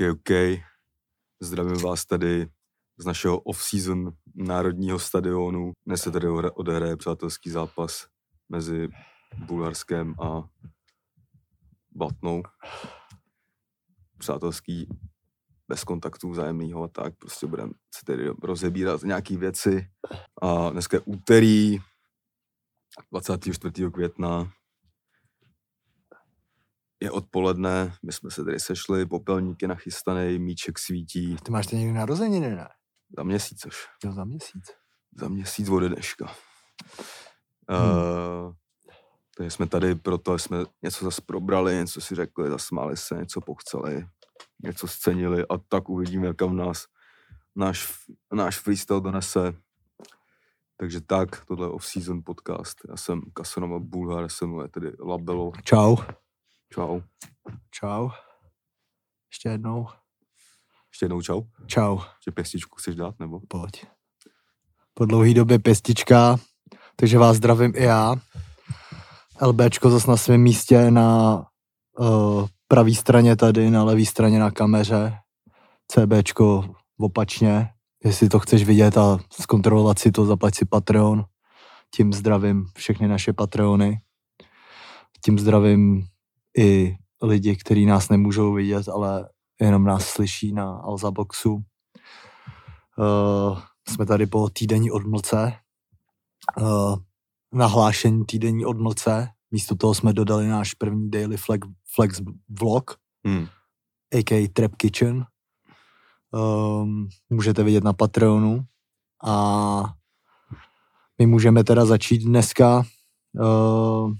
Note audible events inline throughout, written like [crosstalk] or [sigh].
OK. Zdravím vás tady z našeho off-season národního stadionu. Dnes se tady odehraje přátelský zápas mezi Bulharskem a Batnou. Přátelský bez kontaktů vzájemného a tak. Prostě budeme se tady rozebírat nějaké věci. A dneska je úterý 24. května je odpoledne, my jsme se tady sešli, popelníky nachystaný, míček svítí. Ty máš ten někdy narozeniny, ne? Za měsíc už. Jo, za měsíc. Za měsíc od dneška. Hmm. Uh, takže jsme tady proto, jsme něco zase probrali, něco si řekli, zasmáli se, něco pochceli, něco scenili a tak uvidíme, kam nás náš, náš freestyle donese. Takže tak, tohle je off-season podcast. Já jsem Kasanova Bulhar, se mluví tedy Labelo. Čau. Čau. Čau. Ještě jednou. Ještě jednou čau. Čau. Ještě pěstičku chceš dát, nebo? Pojď. Po dlouhý době pěstička, takže vás zdravím i já. LBčko zase na svém místě na uh, pravý straně tady, na levé straně na kameře. CBčko opačně. Jestli to chceš vidět a zkontrolovat si to, zaplať si Patreon. Tím zdravím všechny naše Patreony. Tím zdravím i lidi, kteří nás nemůžou vidět, ale jenom nás slyší na Alza Boxu. Uh, jsme tady po týdenní odmlce. Uh, nahlášení týdenní odmlce. Místo toho jsme dodali náš první Daily Flex, flex vlog, hmm. a.k.a. Trap Kitchen. Um, můžete vidět na Patreonu. A my můžeme teda začít dneska uh,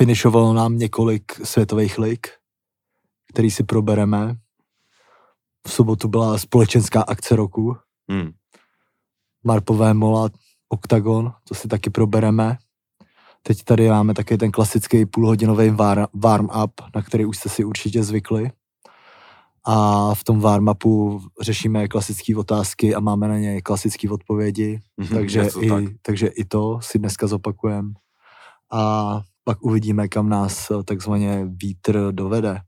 Finišovalo nám několik světových lig, který si probereme. V sobotu byla společenská akce roku. Hmm. Marpové mola, Octagon, to si taky probereme. Teď tady máme taky ten klasický půlhodinový warm-up, na který už jste si určitě zvykli. A v tom warm-upu řešíme klasické otázky a máme na ně klasické odpovědi. Mm-hmm, takže, i, tak. takže i to si dneska zopakujeme. A pak uvidíme, kam nás eh, takzvaně vítr dovede.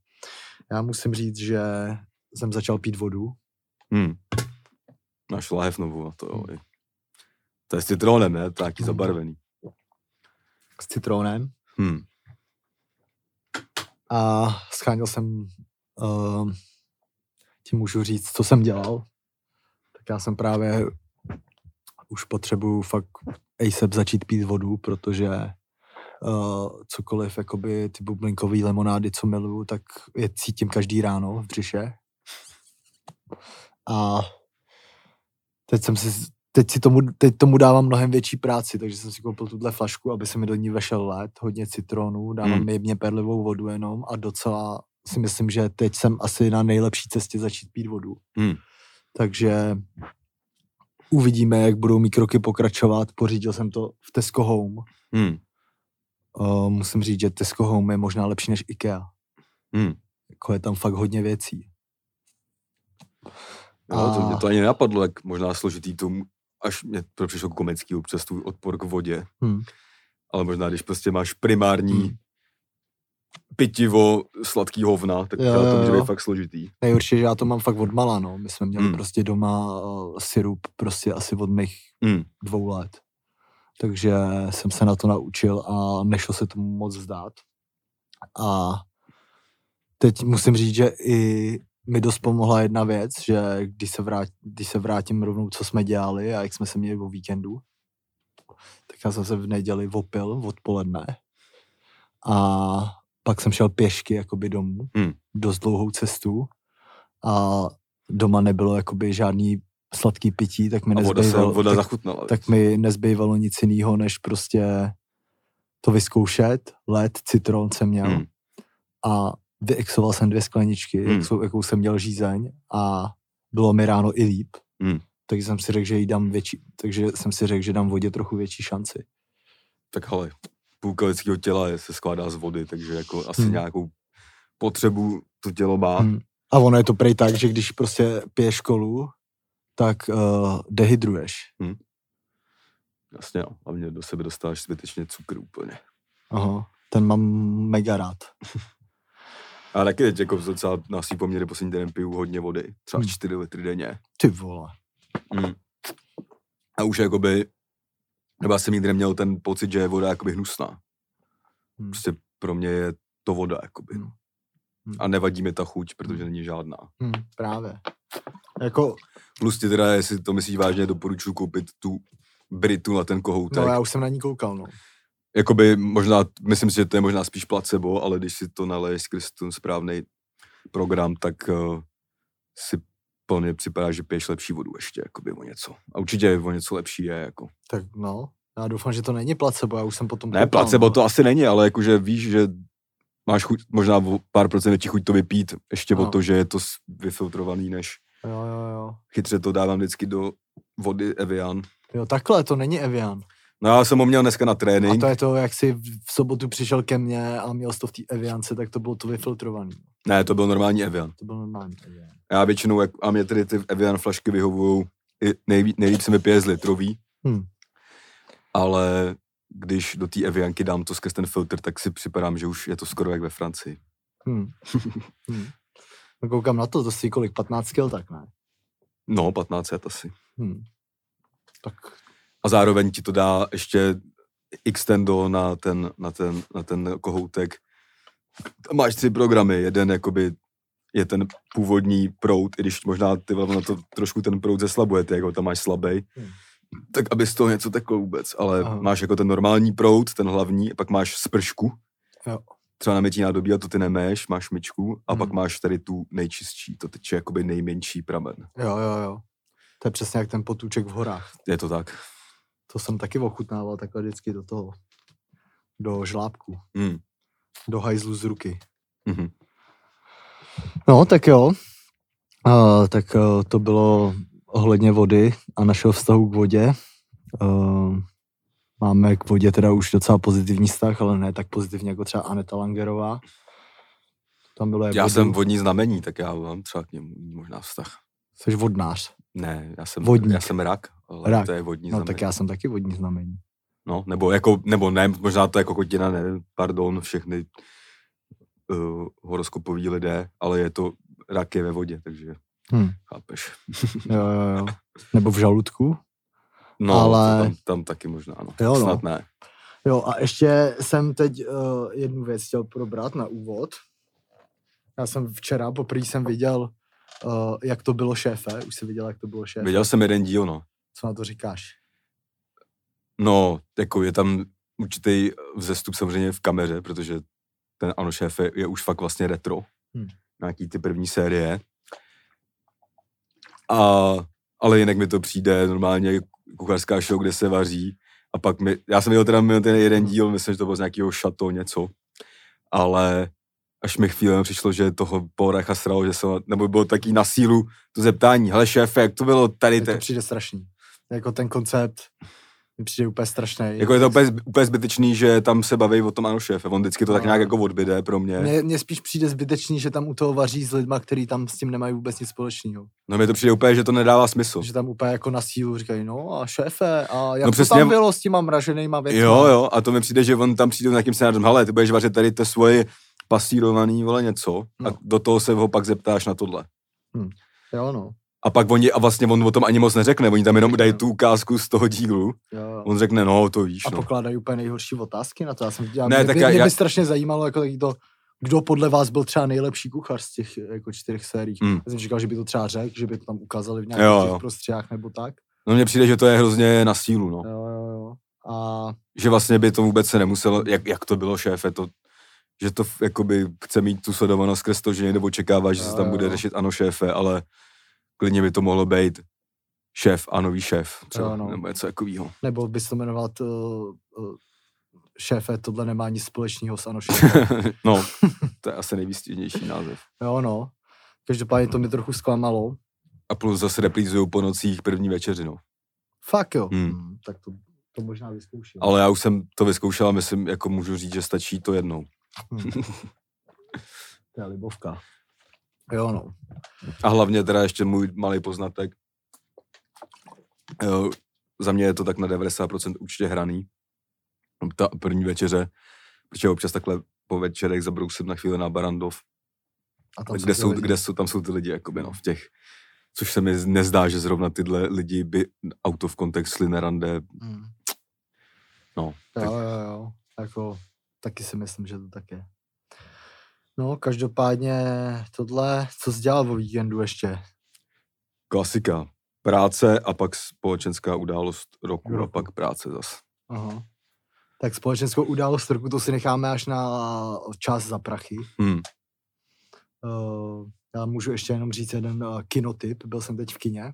Já musím říct, že jsem začal pít vodu. Hmm. Máš lahev novou to, jo. To je s citronem, ne? Je nějaký hmm. zabarvený. S citronem. Hmm. A scháněl jsem, uh, ti můžu říct, co jsem dělal. Tak já jsem právě už potřebuju fakt ASAP začít pít vodu, protože uh, cokoliv, jakoby ty bublinkové lemonády, co miluju, tak je cítím každý ráno v břiše. A teď jsem si, teď si tomu, teď tomu dávám mnohem větší práci, takže jsem si koupil tuhle flašku, aby se mi do ní vešel led, hodně citronů, dávám hmm. jemně perlivou vodu jenom a docela si myslím, že teď jsem asi na nejlepší cestě začít pít vodu. Hmm. Takže uvidíme, jak budou mý kroky pokračovat. Pořídil jsem to v Tesco Home. Hmm. Uh, musím říct, že Tesco Home je možná lepší než IKEA. Hmm. Jako je tam fakt hodně věcí. Jo, a... to mě to ani nenapadlo, jak možná složitý tomu, až mě to přišlo komický občas tu odpor k vodě. Hmm. Ale možná, když prostě máš primární hmm. pitivo sladký hovna, tak jo, to může být fakt složitý. Ne, určitě, že já to mám fakt od mala, no. My jsme měli hmm. prostě doma uh, syrup prostě asi od mých hmm. dvou let takže jsem se na to naučil a nešlo se tomu moc vzdát. A teď musím říct, že i mi dost pomohla jedna věc, že když se, vrát, když se vrátím rovnou, co jsme dělali a jak jsme se měli o víkendu, tak já jsem se v neděli vopil odpoledne a pak jsem šel pěšky jakoby domů, hmm. dost dlouhou cestu a doma nebylo jakoby žádný sladký pití, tak mi, nezbývalo, voda tak, zachutnala. tak mi nezbývalo nic jiného, než prostě to vyzkoušet. Led, citron jsem měl hmm. a vyexoval jsem dvě skleničky, hmm. jakou, jakou jsem měl žízeň a bylo mi ráno i líp. Hmm. Takže jsem si řekl, že jí dám větší, takže jsem si řekl, že dám vodě trochu větší šanci. Tak ale půlka lidského těla je, se skládá z vody, takže jako asi hmm. nějakou potřebu to tělo má. Hmm. A ono je to prej tak, že když prostě piješ školu, tak uh, dehydruješ. Hmm. Jasně. A mě do sebe dostáváš zbytečně cukr úplně. Aha, ten mám mega rád. [laughs] A taky teď jako docela na svý poměry poslední den piju hodně vody. Třeba hmm. 4 litry denně. Ty vole. Hmm. A už jakoby, nebo já jsem nikdy neměl ten pocit, že je voda jakoby hnusná. Hmm. Prostě pro mě je to voda, jakoby. Hmm. hmm. A nevadí mi ta chuť, protože není žádná. Hmm, právě. Jako... Plus ti teda, jestli to myslíš vážně, doporučuji koupit tu Britu na ten kohoutek. No já už jsem na ní koukal, no. Jakoby možná, myslím si, že to je možná spíš placebo, ale když si to naleješ skrz ten správný program, tak uh, si plně připadá, že piješ lepší vodu ještě, jakoby o něco. A určitě o něco lepší je, jako. Tak no, já doufám, že to není placebo, já už jsem potom... Ne, koupal, placebo no. to asi není, ale jakože víš, že máš chuť, možná pár procent ti chuť to vypít, ještě no. o to, že je to vyfiltrovaný, než jo, jo, jo. chytře to dávám vždycky do vody Evian. Jo, takhle, to není Evian. No já jsem ho měl dneska na trénink. A to je to, jak jsi v sobotu přišel ke mně a měl jsi to v té Eviance, tak to bylo to vyfiltrovaný. Ne, to byl normální Evian. To byl normální Evian. Já většinou, jak, a mě tedy ty Evian flašky vyhovují, nejvíc, nejlíp se mi pije z litrový, hmm. ale když do té Evianky dám to skrz ten filtr, tak si připadám, že už je to skoro jak ve Francii. Hmm. hmm. No koukám na to, to si kolik, 15 kg, tak ne? No, 15 let asi. Hmm. Tak. A zároveň ti to dá ještě extendo na ten, na ten, na ten kohoutek. Máš tři programy. Jeden jakoby je ten původní prout, i když možná ty na to trošku ten prout zeslabuje, ty jako tam máš slabý. Hmm tak aby z toho něco teklo vůbec, ale Aha. máš jako ten normální prout, ten hlavní, pak máš spršku, jo. třeba na mytí nádobí a to ty neméš, máš myčku a hmm. pak máš tady tu nejčistší, to teče jakoby nejmenší pramen. Jo, jo, jo. To je přesně jak ten potůček v horách. Je to tak. To jsem taky ochutnával takhle vždycky do toho, do žlábku, hmm. do hajzlu z ruky. hmm No, tak jo. Uh, tak uh, to bylo ohledně vody a našeho vztahu k vodě. Uh, máme k vodě teda už docela pozitivní vztah, ale ne tak pozitivní jako třeba Aneta Langerová. Tam bylo já vodu. jsem vodní znamení, tak já mám třeba k němu možná vztah. Jsi vodnář? Ne, já jsem, Vodník. já jsem rak, ale rak. to je vodní no, znamení. tak já jsem taky vodní znamení. No, nebo jako, nebo ne, možná to jako kotina, ne, pardon, všechny uh, horoskopoví lidé, ale je to, rak je ve vodě, takže Hmm. Chápeš? jo, jo, jo. Nebo v žaludku? No, ale... tam, tam taky možná, no. Jo, no. Snad ne. Jo, a ještě jsem teď uh, jednu věc chtěl probrat na úvod. Já jsem včera poprvé jsem viděl, uh, jak to bylo šéfe. Už jsi viděl, jak to bylo šéfe. Viděl jsem jeden díl, no. Co na to říkáš? No, jako je tam určitý vzestup samozřejmě v kameře, protože ten Ano šéfe je už fakt vlastně retro. Hmm. Nějaký ty první série. A, ale jinak mi to přijde normálně kuchařská show, kde se vaří. A pak mi, já jsem měl teda ten jeden díl, myslím, že to bylo z nějakého šato něco, ale až mi chvíli přišlo, že toho Porecha sralo, že jsem, nebo bylo taký na sílu to zeptání, hele šéfe, jak to bylo tady? Te... To přijde strašný. Jako ten koncept, mi přijde úplně strašný. Jako je to úplně, úplně zbytečný, že tam se baví o tom ano šéfe, on vždycky to no. tak nějak jako odbyde pro mě. Mně, mně spíš přijde zbytečný, že tam u toho vaří s lidma, kteří tam s tím nemají vůbec nic společného. No mi to přijde úplně, že to nedává smysl. Že tam úplně jako na sílu říkají, no a šéfe, a jak no, to přesně, tam bylo s těma mraženýma věcmi. Jo, jo, a to mi přijde, že on tam přijde s nějakým scénářem, hele, ty budeš vařit tady to svoje pasírovaný, vole něco, no. a do toho se ho pak zeptáš na tohle. Hmm. Jo, no. A pak oni, a vlastně on o tom ani moc neřekne, oni tam jenom dají tu ukázku z toho dílu. Jo. On řekne, no, to víš. A no. pokládají úplně nejhorší otázky na to. Já jsem, já, ne, mě, tak mě, já, mě by strašně zajímalo, jako taky to, kdo podle vás byl třeba nejlepší kuchař z těch jako čtyřech sérií. Mm. Já jsem říkal, že by to třeba řekl, že by to tam ukázali v nějakých jo, jo. prostředích nebo tak. No mně přijde, že to je hrozně na sílu, no. Jo, jo, jo. A... Že vlastně by to vůbec se nemuselo, jak, jak to bylo šéfe, to, že to jakoby chce mít tu sledovanost skrz to, že někdo očekává, že jo, se tam bude řešit ano šéfe, ale klidně by to mohlo být šéf a nový šéf, třeba, jo, no. nebo něco takového. Nebo bys to jmenoval to, uh, šéfe, tohle nemá nic společného s ano [laughs] no, [laughs] to je asi nejvýstěžnější název. Jo, no. Každopádně to mě trochu zklamalo. A plus zase reprízují po nocích první večeři, no. Fakt jo. Hmm. Hmm, tak to, to možná vyzkouším. Ale já už jsem to vyzkoušel a myslím, jako můžu říct, že stačí to jednou. Hmm. [laughs] to je libovka. Jo, no. A hlavně teda ještě můj malý poznatek. Jo, za mě je to tak na 90% určitě hraný. Ta první večeře, protože občas takhle po večerech zabrousím na chvíli na Barandov A tam kde, jsou, jsou kde jsou, tam jsou ty lidi, jakoby, no, v těch, což se mi nezdá, že zrovna tyhle lidi by out of context šli na rande. Hmm. No. Tak... Jo, jo, jo. Jako, taky si myslím, že to tak je. No, každopádně tohle, co jsi dělal o víkendu ještě? Klasika. Práce a pak společenská událost roku, roku. a pak práce zas. Aha. Tak společenskou událost roku to si necháme až na čas za prachy. Hmm. Uh, já můžu ještě jenom říct jeden uh, kinotyp. Byl jsem teď v kině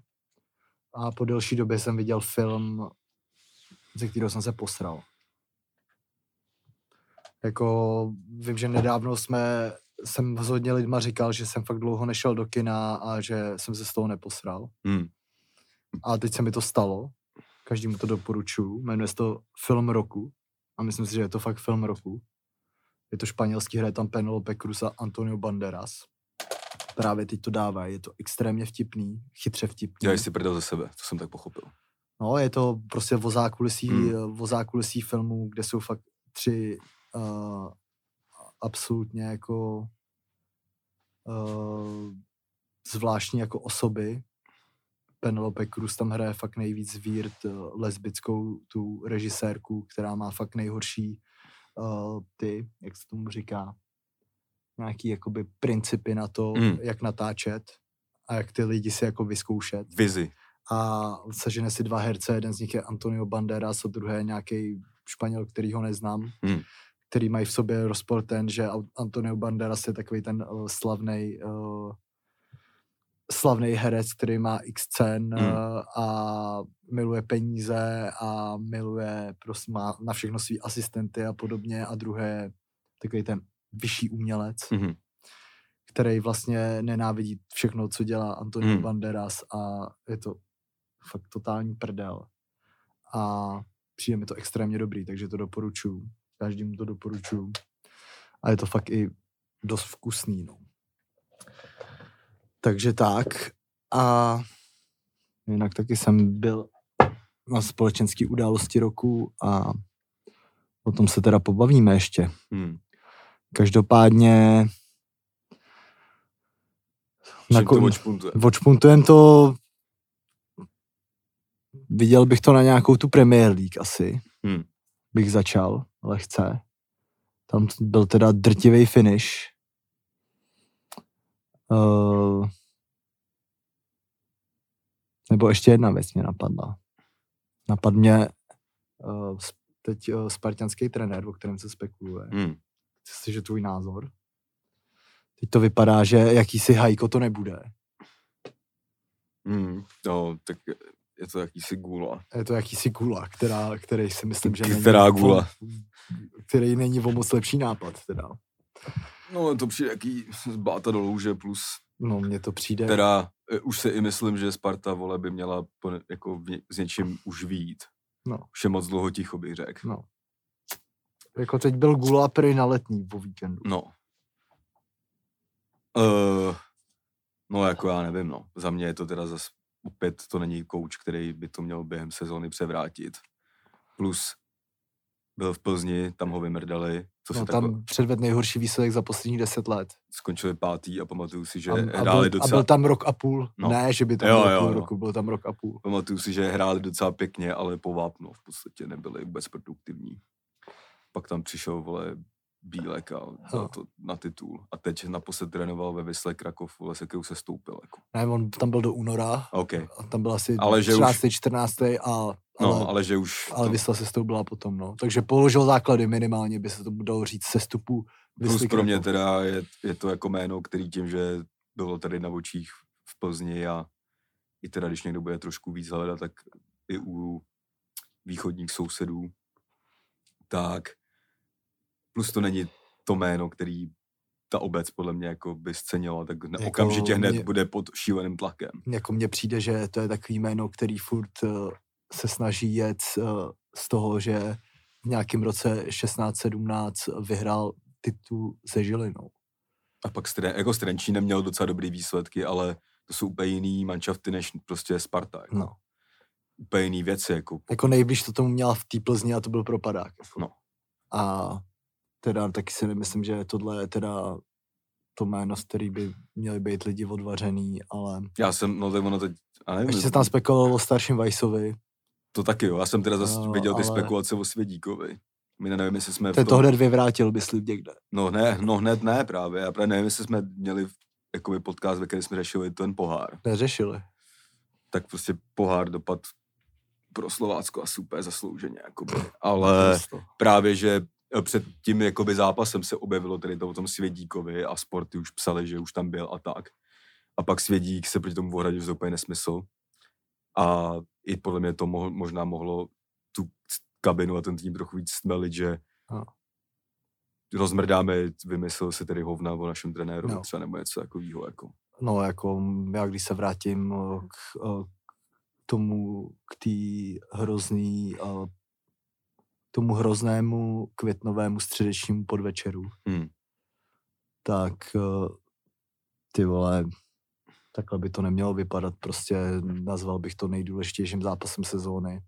a po delší době jsem viděl film, ze kterého jsem se posral. Jako vím, že nedávno jsme, jsem s hodně lidma říkal, že jsem fakt dlouho nešel do kina a že jsem se z toho neposral. Hmm. A teď se mi to stalo. Každému to doporučuju. Jmenuje se to Film roku. A myslím si, že je to fakt film roku. Je to španělský, hraje tam Penelope Cruz a Antonio Banderas. Právě teď to dává, je to extrémně vtipný, chytře vtipný. Já si prdel ze sebe, to jsem tak pochopil. No, je to prostě o zákulisí, hmm. o zákulisí filmu, kde jsou fakt tři uh, absolutně jako uh, zvláštní jako osoby. Penelope Cruz tam hraje fakt nejvíc vírt uh, lesbickou tu režisérku, která má fakt nejhorší uh, ty, jak se tomu říká, nějaký jakoby principy na to, mm. jak natáčet a jak ty lidi si jako vyzkoušet. Vizi. A sežene si dva herce, jeden z nich je Antonio Banderas a druhý je nějaký Španěl, který ho neznám. Mm který mají v sobě rozpor ten, že Antonio Banderas je takový ten uh, slavný uh, slavný herec, který má x cen mm. uh, a miluje peníze a miluje, prostě má na všechno svý asistenty a podobně a druhé takový ten vyšší umělec, mm. který vlastně nenávidí všechno, co dělá Antonio mm. Banderas a je to fakt totální prdel. A přijde mi to extrémně dobrý, takže to doporučuji každému to doporučuju. A je to fakt i dost vkusný, no. Takže tak. A jinak taky jsem byl na společenské události roku a o tom se teda pobavíme ještě. Hmm. Každopádně na ko- to to viděl bych to na nějakou tu Premier League asi. Hmm. Bych začal lehce. Tam byl teda drtivý finish. Uh, nebo ještě jedna věc mě napadla. Napad mě uh, teď uh, spartianský trenér, o kterém se spekuluje. Hmm. Chci že tvůj názor. Teď to vypadá, že jakýsi hajko to nebude. Hmm, no, tak je to jakýsi gula. Je to jakýsi gula, která, který si myslím, že není... Která gula? Který není o moc lepší nápad, teda. No, to přijde jaký zbáta do louže plus... No, mně to přijde... Teda e, už si i myslím, že Sparta, vole, by měla jako s něčím už výjít. No. Už je moc dlouho ticho, bych řekl. No. Jako teď byl Gula prý na letní po víkendu. No. Uh, no, jako já nevím, no. Za mě je to teda zase opět to není kouč, který by to měl během sezóny převrátit. Plus byl v Plzni, tam ho vymrdali. Co no, tam tako... předved nejhorší výsledek za posledních deset let. Skončili pátý a pamatuju si, že a, hráli a byl, docela... A byl tam rok a půl. No. Ne, že by tam jo, byl jo, půl jo. roku, byl tam rok a půl. Pamatuju si, že hráli docela pěkně, ale po vápnu v podstatě nebyli vůbec produktivní. Pak tam přišel, vole, Bílek a dal to na titul. A teď naposled trénoval ve Vysle Krakov, se kterou se stoupil. Jako. Ne, on tam byl do února. Okay. A tam byl asi ale 13. Už... 14. a ale, no, ale že už... Ale to... Vysla se stoupila potom, no. Takže položil základy minimálně, by se to dalo říct, sestupu Plus pro mě teda je, je, to jako jméno, který tím, že bylo tady na očích v Plzni a i teda, když někdo bude trošku víc hledat, tak i u východních sousedů, tak Plus to není to jméno, který ta obec podle mě jako by scenila, tak jako okamžitě hned mě, bude pod šíleným tlakem. Jako mně přijde, že to je takový jméno, který furt uh, se snaží jet uh, z toho, že v nějakém roce 16-17 vyhrál titul se Žilinou. A pak Stren, jako Strenčí neměl docela dobrý výsledky, ale to jsou úplně jiný manšafty než prostě Sparta. Jako. No. Úplně jiný věci. Jako, jako nejblíž to tomu měla v té Plzni a to byl propadák. Jako. No. A teda taky si nemyslím, že tohle je teda to jméno, z který by měli být lidi odvařený, ale... Já jsem, no tak ono teď, a nevím, Ještě se tam spekulovalo o starším Vajsovi. To taky jo, já jsem teda zase no, viděl ty ale... spekulace o Svědíkovi. My nevím, jestli jsme... Ten tom... to hned vyvrátil, myslím, někde. No ne, no hned ne právě. Já právě nevím, jestli jsme měli jakoby podcast, ve kterém jsme řešili ten pohár. Neřešili. Tak prostě pohár dopad pro Slovácko a super zaslouženě, jakoby. Ale právě, že před tím jakoby zápasem se objevilo tedy to o tom Svědíkovi a sporty už psali, že už tam byl a tak. A pak Svědík se proti tomu ohradil, že to úplně nesmysl. A i podle mě to mohl, možná mohlo tu kabinu a ten tým trochu víc stmelit, že no. rozmrdáme, vymyslel si tedy hovna o našem trenéru no. třeba nebo něco takového. Jako. No, jako já když se vrátím eh, k, eh, k tomu, k té hrozný, eh, tomu hroznému květnovému středečnímu podvečeru, hmm. tak ty vole, takhle by to nemělo vypadat, prostě nazval bych to nejdůležitějším zápasem sezóny.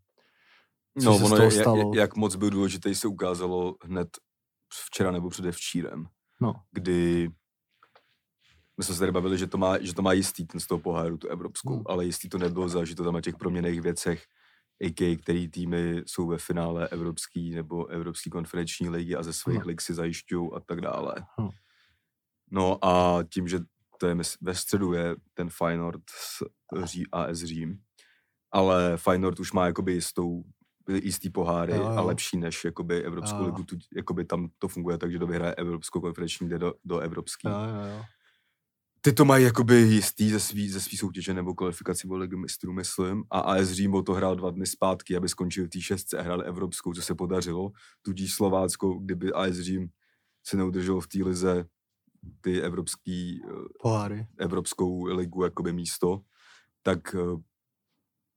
No, ono je, stalo? jak moc byl důležitý, se ukázalo hned včera nebo předevčírem, no. kdy my jsme se tady bavili, že to má, že to má jistý ten z toho poháru, tu evropskou, hmm. ale jistý to nebylo za, že to tam na těch proměných věcech, AK, který týmy jsou ve finále evropský nebo evropský konferenční ligy a ze svých hmm. lig si zajišťují a tak dále. Hmm. No a tím, že to je ve středu je ten Feyenoord s Ří, AS Řím, ale Feyenoord už má jakoby jistou jistý poháry jo, jo. a lepší než jakoby Evropskou jo. ligu. Tu, jakoby tam to funguje tak, že do vyhraje Evropskou konferenční, jde do, do Evropské. Jo, jo, jo. Ty to mají jakoby jistý ze svý, ze svý soutěže nebo kvalifikaci o ligu mistrů, myslím. A AS Řím to hrál dva dny zpátky, aby skončil v té šestce a hrál Evropskou, co se podařilo. Tudíž Slovácko, kdyby AS Řím se neudržel v té lize ty evropský eh, poháry, evropskou ligu jakoby místo, tak eh,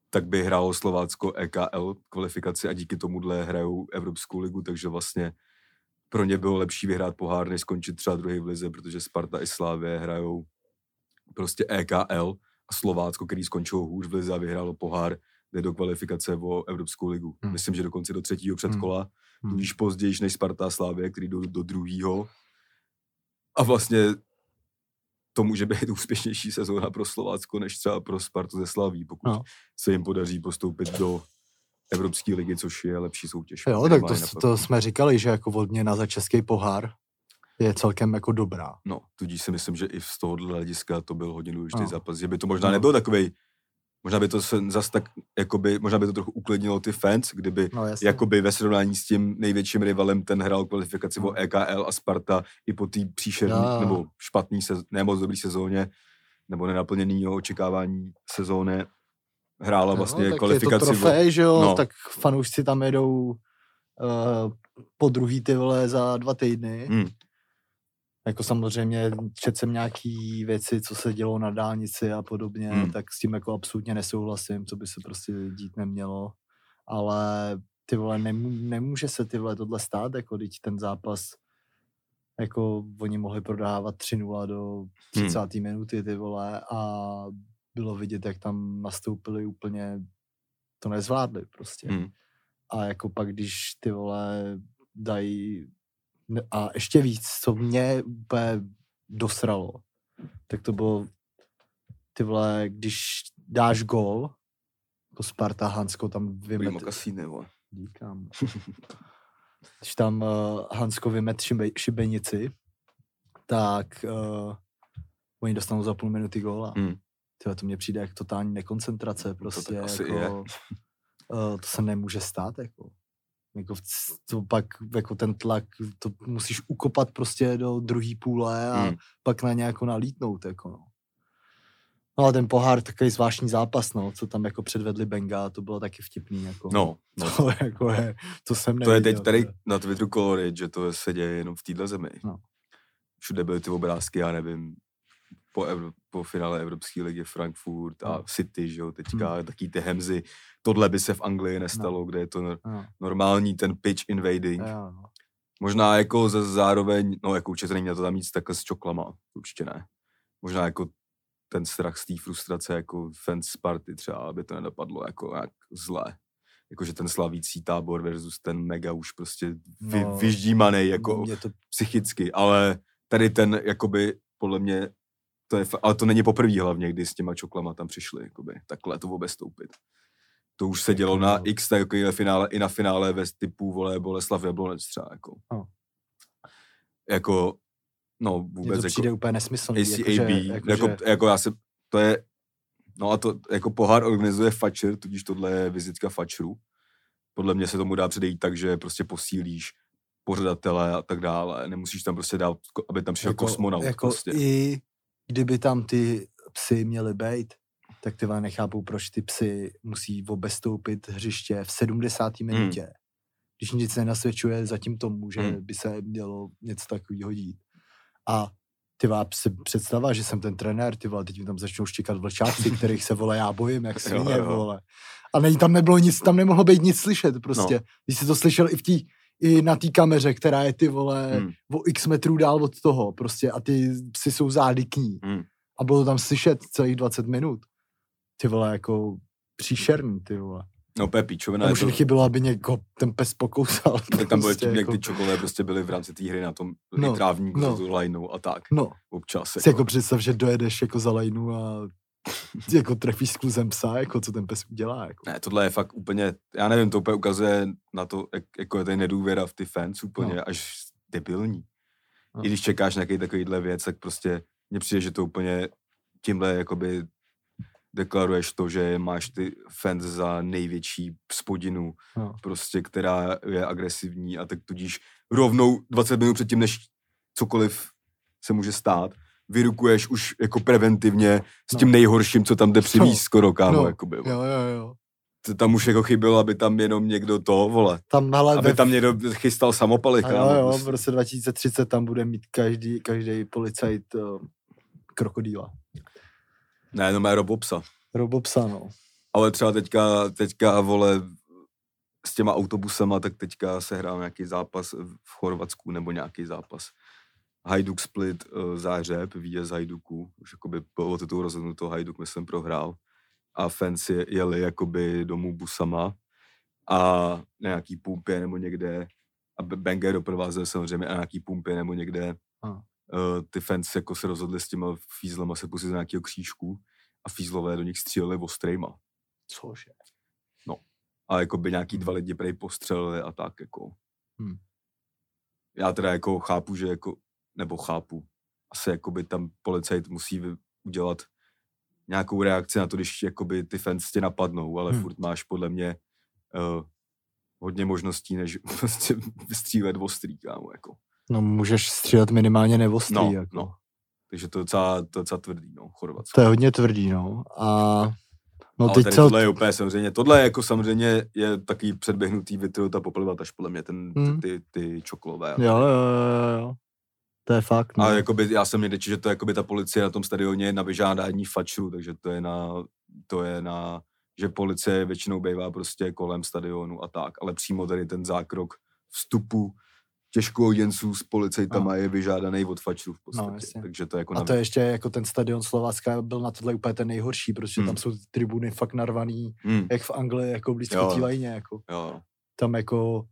tak by hrálo Slovácko EKL kvalifikaci a díky tomuhle hrajou Evropskou ligu, takže vlastně pro ně bylo lepší vyhrát pohár, než skončit třeba druhý v lize, protože Sparta i Slávě hrajou prostě EKL a Slovácko, který skončilo hůř v lize a vyhrálo pohár, jde do kvalifikace o Evropskou ligu. Hmm. Myslím, že dokonce do třetího předkola, hmm. tudíž později než Sparta a Slávě, který jdou do druhého. A vlastně to může být úspěšnější sezóna pro Slovácko, než třeba pro Spartu ze Slaví, pokud no. se jim podaří postoupit do Evropské ligy, což je lepší soutěž. Jo, tak to, to jsme říkali, že jako odměna za český pohár je celkem jako dobrá. No, tudíž si myslím, že i z tohohle hlediska to byl hodně důležitý no. zápas, že by to možná no. nebyl takový Možná by to se zas tak, jakoby, možná by to trochu uklidnilo ty fans, kdyby no, jakoby ve srovnání s tím největším rivalem ten hrál kvalifikaci no. o EKL a Sparta i po té příšerné no. nebo špatný, se, ne moc dobrý sezóně, nebo nenaplněný očekávání sezóny, hrála vlastně no, kvalifikaci. Je to trofej, o... že jo, no. tak fanoušci tam jedou uh, po druhý ty vole za dva týdny. Hmm. Jako samozřejmě četl jsem nějaký věci, co se dělo na dálnici a podobně, hmm. tak s tím jako absolutně nesouhlasím, co by se prostě dít nemělo. Ale ty vole, nemů, nemůže se ty vole tohle stát, jako teď ten zápas, jako oni mohli prodávat 3-0 do 30. Hmm. minuty, ty vole, a bylo vidět, jak tam nastoupili úplně, to nezvládli prostě. Hmm. A jako pak, když ty vole dají a ještě víc, co mě úplně dosralo, tak to bylo ty vole, když dáš gol, jako Sparta Hansko tam vymet... Díkám. [laughs] když tam uh, Hansko vymet šibe, šibenici, tak uh, oni dostanou za půl minuty góla. Hmm. Tyhle, to mně přijde jak totální nekoncentrace, prostě. To, jako, je. Uh, to se nemůže stát, jako. Jako to pak jako ten tlak, to musíš ukopat prostě do druhé půle a hmm. pak na nějakou nalítnout, jako no. No a ten pohár, takový zvláštní zápas, no, co tam jako předvedli Benga, to bylo taky vtipný, jako. No, [laughs] no. To, jako je, to jsem neviděl. To je teď tady na Twitteru kolorit, že to se děje jenom v této zemi. No. Všude byly ty obrázky, já nevím, po, Evro, po finále Evropské ligy Frankfurt a no. City, že jo, teďka hmm. taky ty hemzy. Tohle by se v Anglii nestalo, no. kde je to no. normální ten pitch invading. No, no. Možná jako ze zároveň, no jako určitě není na to tam nic takhle s čoklama, určitě ne. Možná jako ten strach z té frustrace jako fans Sparty třeba, aby to nedopadlo jako jak zlé. Jakože ten slavící tábor versus ten mega už prostě vy, no, vyždímaný jako to... psychicky, ale tady ten jakoby podle mě, to je, ale to není poprvé hlavně, kdy s těma čoklama tam přišli, jakoby, takhle to vůbec stoupit. To už se dělo na x takovýhle finále, i na finále ve typu, vole, Boleslav Jablonec třeba, jako. No. Jako, no vůbec, to přijde jako, úplně nesmyslný. ACAB, jako, jako, jako, že... jako, já se, to je, no a to, jako pohár organizuje Fatcher, tudíž tohle je vizitka Fatcheru. Podle mě se tomu dá předejít tak, že prostě posílíš pořadatele a tak dále. Nemusíš tam prostě dát, aby tam přišel jako, kosmonaut. Jako prostě. i kdyby tam ty psy měly být, tak ty nechápou, proč ty psy musí obestoupit hřiště v 70. Hmm. minutě. Hmm. Když nic nenasvědčuje zatím tomu, že hmm. by se mělo něco takového dít. A ty si představa, že jsem ten trenér, ty vole, teď mi tam začnou štěkat vlčáci, [laughs] kterých se vole, já bojím, jak svině, jo. vole. A není, tam nebylo nic, tam nemohlo být nic slyšet prostě. No. Když jsi to slyšel i v té i na té kameře, která je ty vole hmm. o x metrů dál od toho prostě a ty psy jsou zády k ní. Hmm. A bylo tam slyšet celých 20 minut. Ty vole jako příšerný, ty vole. No, úplně píčovina. Už to... chybilo, aby někoho ten pes pokousal. Tak tam byly prostě, tím, jako... jak ty čokolé prostě byly v rámci té hry na tom no, trávníku no. za tu lajnu a tak. No. Občas. Si jako... jako představ, že dojedeš jako za lajnu a [laughs] jako trefíš skluzem psa, jako co ten pes udělá. Jako. Ne, tohle je fakt úplně, já nevím, to úplně ukazuje na to, jak, jako je tady nedůvěra v ty fans úplně no. až debilní. No. I když čekáš nějaký takovýhle věc, tak prostě mně přijde, že to úplně tímhle jakoby deklaruješ to, že máš ty fans za největší spodinu, no. prostě, která je agresivní a tak tudíž rovnou 20 minut předtím, než cokoliv se může stát, vyrukuješ už jako preventivně s tím no. nejhorším, co tam jde přivíz no. skoro, kámo, no. jakoby. Jo, jo, jo. Tam už jako chybělo, aby tam jenom někdo to, vole. Tam, ale aby ve... tam někdo chystal samopaly, kámo. Jo, jo, prostě. v roce 2030 tam bude mít každý, každý policajt uh, krokodýla. Ne, no má Robopsa. Robopsa, no. Ale třeba teďka, teďka, vole, s těma autobusama, tak teďka se hrál nějaký zápas v Chorvatsku nebo nějaký zápas. Hajduk Split uh, zářeb, vítěz Hajduku, už jakoby po titul rozhodnuto Hajduk, myslím, prohrál. A fans jeli jakoby domů busama a na nějaký pumpě nebo někde a Banger doprovázel samozřejmě a nějaký pumpě nebo někde uh, ty fans jako se rozhodli s těma fízlema se pustit z nějakého křížku a fízlové do nich stříleli ostrejma. Cože? No. A jako by nějaký dva lidi prej postřelili a tak jako. Hmm. Já teda jako chápu, že jako, nebo chápu, asi jako by tam policajt musí udělat nějakou reakci na to, když jakoby ty fans tě napadnou, ale hmm. furt máš podle mě uh, hodně možností, než [laughs] prostě vystřílet ostrý, kámo, jako. No můžeš střílet minimálně neostrý, no, jako. No. Takže to je docela, to je docela tvrdý, no, Chorvatsko. To je hodně tvrdý, no. A No Ale teď tady cel... tohle je úplně samozřejmě, tohle je jako samozřejmě je takový předběhnutý vytrut a poplivat až podle mě ten, hmm. ty, ty čokolové. Jo, jo, jo, jo. To je fakt. No. A jakoby, já jsem měl že to je jakoby ta policie na tom stadioně je na vyžádání fačru, takže to je na, to je na, že policie většinou bývá prostě kolem stadionu a tak, ale přímo tady ten zákrok vstupu těžkou audiencu s policajtama no. je vyžádaný od fačů v podstatě. No, Takže to je jako a to je ještě jako ten stadion Slovácka byl na tohle úplně ten nejhorší, protože hmm. tam jsou tribuny fakt narvaný, hmm. jak v Anglii, jako blízko té lajně, jako. Jo. Tam jako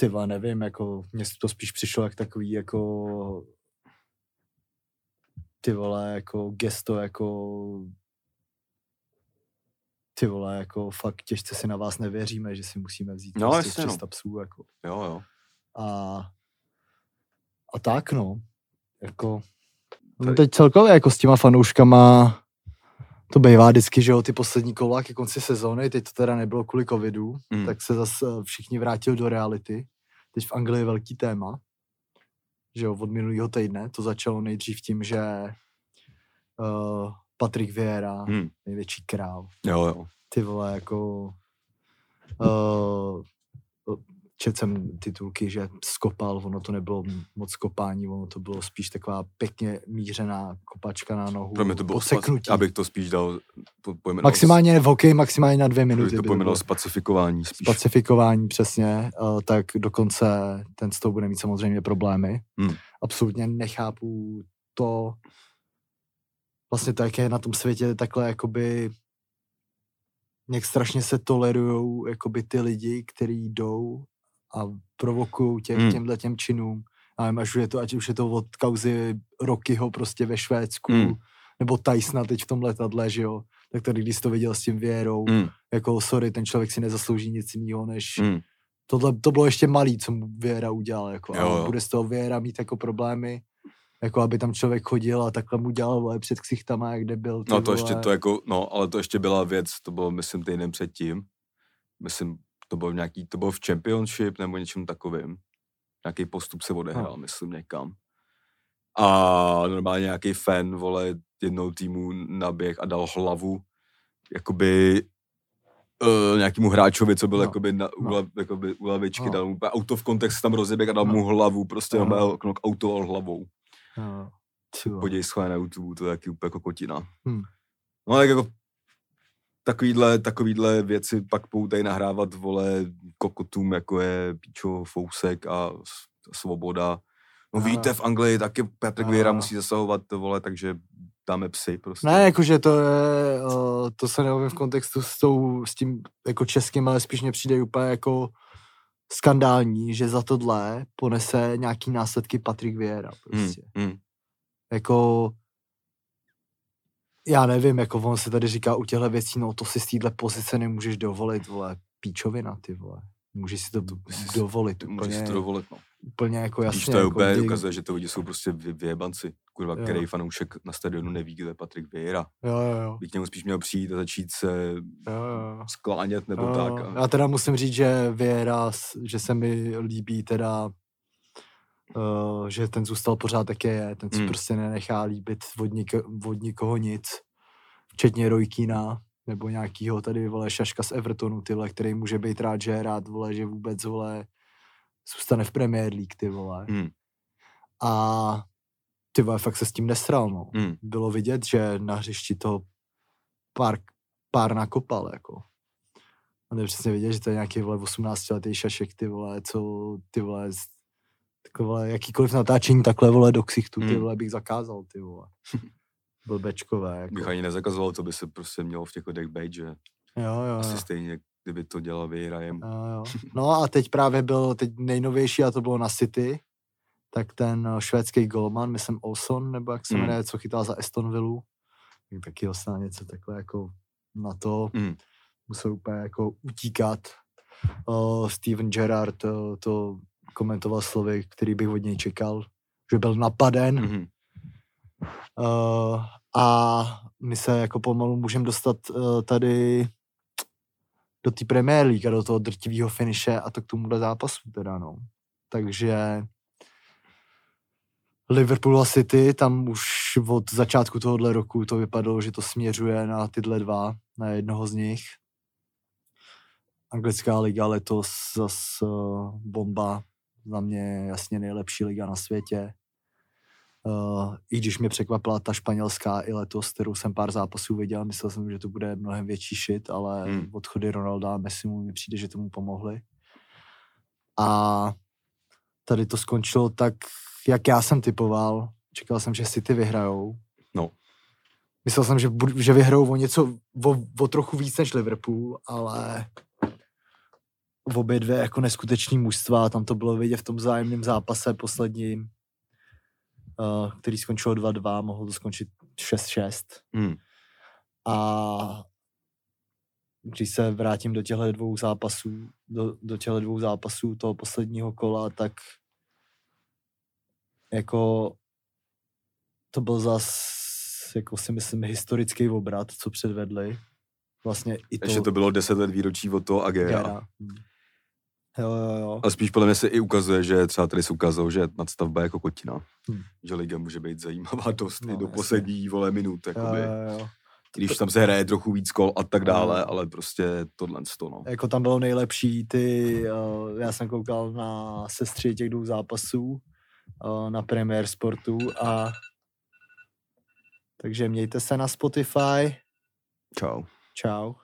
tyva, nevím, jako mně to spíš přišlo jak takový jako ty vole, jako gesto, jako ty vole, jako fakt těžce si na vás nevěříme, že si musíme vzít no, prostě 300 no. psů, jako. Jo, jo a, a tak no, jako, no teď celkově jako s těma fanouškama to bývá vždycky, že jo, ty poslední kola ke konci sezóny, teď to teda nebylo kvůli covidu, mm. tak se zase všichni vrátili do reality. Teď v Anglii je velký téma, že jo, od minulého týdne. To začalo nejdřív tím, že uh, Patrik Vieira, mm. největší král. Jo, jo. Ty vole, jako uh, četl jsem titulky, že skopal, ono to nebylo moc kopání, ono to bylo spíš taková pěkně mířená kopačka na nohu, Pro mě to bylo poseknutí. abych to spíš dal pojmenoval. Maximálně v hokeji, maximálně na dvě minuty. Abych to pojmenoval spacifikování spíš. Spacifikování, přesně, uh, tak dokonce ten s tou bude mít samozřejmě problémy. Hmm. Absolutně nechápu to, vlastně tak je na tom světě takhle jakoby jak strašně se tolerujou jakoby ty lidi, kteří jdou a provokují tě, hmm. těmhle těm činům a až je to, ať už je to od kauzy Rockyho prostě ve Švédsku, mm. nebo Tysona teď v tom letadle, že jo, tak tady, když jsi to viděl s tím Věrou, mm. jako sorry, ten člověk si nezaslouží nic jiného, než mm. tohle, to bylo ještě malý, co mu Věra udělal, jako, jo, jo. bude z toho Věra mít jako problémy, jako aby tam člověk chodil a takhle mu dělal vole, před ksichtama, jak kde byl. No to vole. ještě to jako, no ale to ještě byla věc, to bylo myslím týden předtím, myslím, to bylo nějaký, to bylo v championship nebo něčem takovým. Nějaký postup se odehrál, no. myslím, někam. A normálně nějaký fan, vole, jednou týmu naběh a dal hlavu, jakoby uh, nějakému hráčovi, co byl no. jakoby, na, no. ula, jakoby u lavičky, no. dal mu auto v kontext tam rozeběh a dal no. mu hlavu, prostě no. no. autoval hlavou. No. Podívej schválně na YouTube, to je taky úplně jako kotina. Hmm. No tak jako takovýhle, takovýhle věci pak tady nahrávat, vole, kokotům, jako je Píčo, Fousek a Svoboda. No a... víte, v Anglii taky Petr Věra musí zasahovat, vole, takže dáme psy prostě. Ne, jakože to je, to se nevím v kontextu s, tou, s tím jako českým, ale spíš mě přijde úplně jako skandální, že za tohle ponese nějaký následky Patrik Vieira prostě. Hmm, hmm. Jako já nevím, jako on se tady říká u těchto věcí, no to si z téhle pozice nemůžeš dovolit, vole, píčovina, ty vole. Můžeš si to dovolit. Úplně, můžeš si to dovolit, no. Úplně jako jasně. Když to je jako úplně, kdy... ukazuje, že to lidi jsou prostě vyjebanci. Kurva, jo. který fanoušek na stadionu neví, kde je Patrik Vieira. Jo, jo, jo. Bych k němu spíš měl přijít a začít se jo, jo. sklánět nebo jo, tak. A... Já teda musím říct, že Vieira, že se mi líbí teda uh, že ten zůstal pořád tak je, ten si hmm. prostě nenechá líbit od, nik- od nikoho nic, včetně Rojkína, nebo nějakýho tady, vole, šaška z Evertonu, tyhle, který může být rád, že je rád, vole, že vůbec, vole, zůstane v Premier League, ty vole. Hmm. A ty vole, fakt se s tím nesral, no. Hmm. Bylo vidět, že na hřišti to pár, pár nakopal, jako. A ne přesně vidět, že to je nějaký, vole, 18 letý šašek, ty vole, co, ty vole, takové jakýkoliv natáčení takhle, vole, do ksichtu, ty hmm. vole, bych zakázal, ty vole. [laughs] Blbečkové. Jako. Bych ani nezakazoval, to by se prostě mělo v těch lidech být, že jo, jo, asi jo. stejně, kdyby to dělal vyhrajem. Jo, jo. No a teď právě byl teď nejnovější a to bylo na City, tak ten eh, švédský golman, myslím Olson, nebo jak se hmm. jmenuje, co chytal za tak taky osná něco takhle jako na to. Mm. Musel úplně jako utíkat. Uh, Steven Gerrard uh, to komentoval slovy, který bych od něj čekal, že byl napaden. Mm-hmm. Uh, a my se jako pomalu můžeme dostat uh, tady do té Premier League a do toho drtivého finiše a to k tomuhle zápasu teda, no. Takže Liverpool a City, tam už od začátku tohohle roku to vypadalo, že to směřuje na tyhle dva, na jednoho z nich. Anglická liga letos zas uh, bomba, za mě jasně nejlepší liga na světě. Uh, I když mě překvapila ta španělská i letos, kterou jsem pár zápasů viděl, myslel jsem, že to bude mnohem větší shit, ale hmm. odchody Ronalda a Messi mu mi přijde, že tomu pomohli. A tady to skončilo tak, jak já jsem typoval. Čekal jsem, že City vyhrajou. No. Myslel jsem, že, že vyhrajou o něco, o, o trochu víc než Liverpool, ale v obě dvě jako neskutečný mužstva, tam to bylo vidět v tom zájemném zápase posledním, uh, který skončil 2-2, mohlo to skončit 6-6. Hmm. A když se vrátím do těchto dvou zápasů, do, do těchto dvou zápasů toho posledního kola, tak jako to byl zas, jako si myslím, historický obrat, co předvedli. Vlastně i to... Ještě to bylo 10 let výročí od toho Agera. Hmm. Jo, jo, jo. A spíš podle mě se i ukazuje, že třeba tady se ukázalo, že nadstavba je jako kotina. Hmm. Že liga může být zajímavá [laughs] dost no, i do jasně. poslední vole minut. Jakoby. Jo, jo, jo. Když tam se hraje trochu víc kol a tak dále, ale prostě tohle to, no. Jako tam bylo nejlepší ty, uh, já jsem koukal na sestři těch dvou zápasů uh, na Premier Sportu a takže mějte se na Spotify. Ciao. Ciao.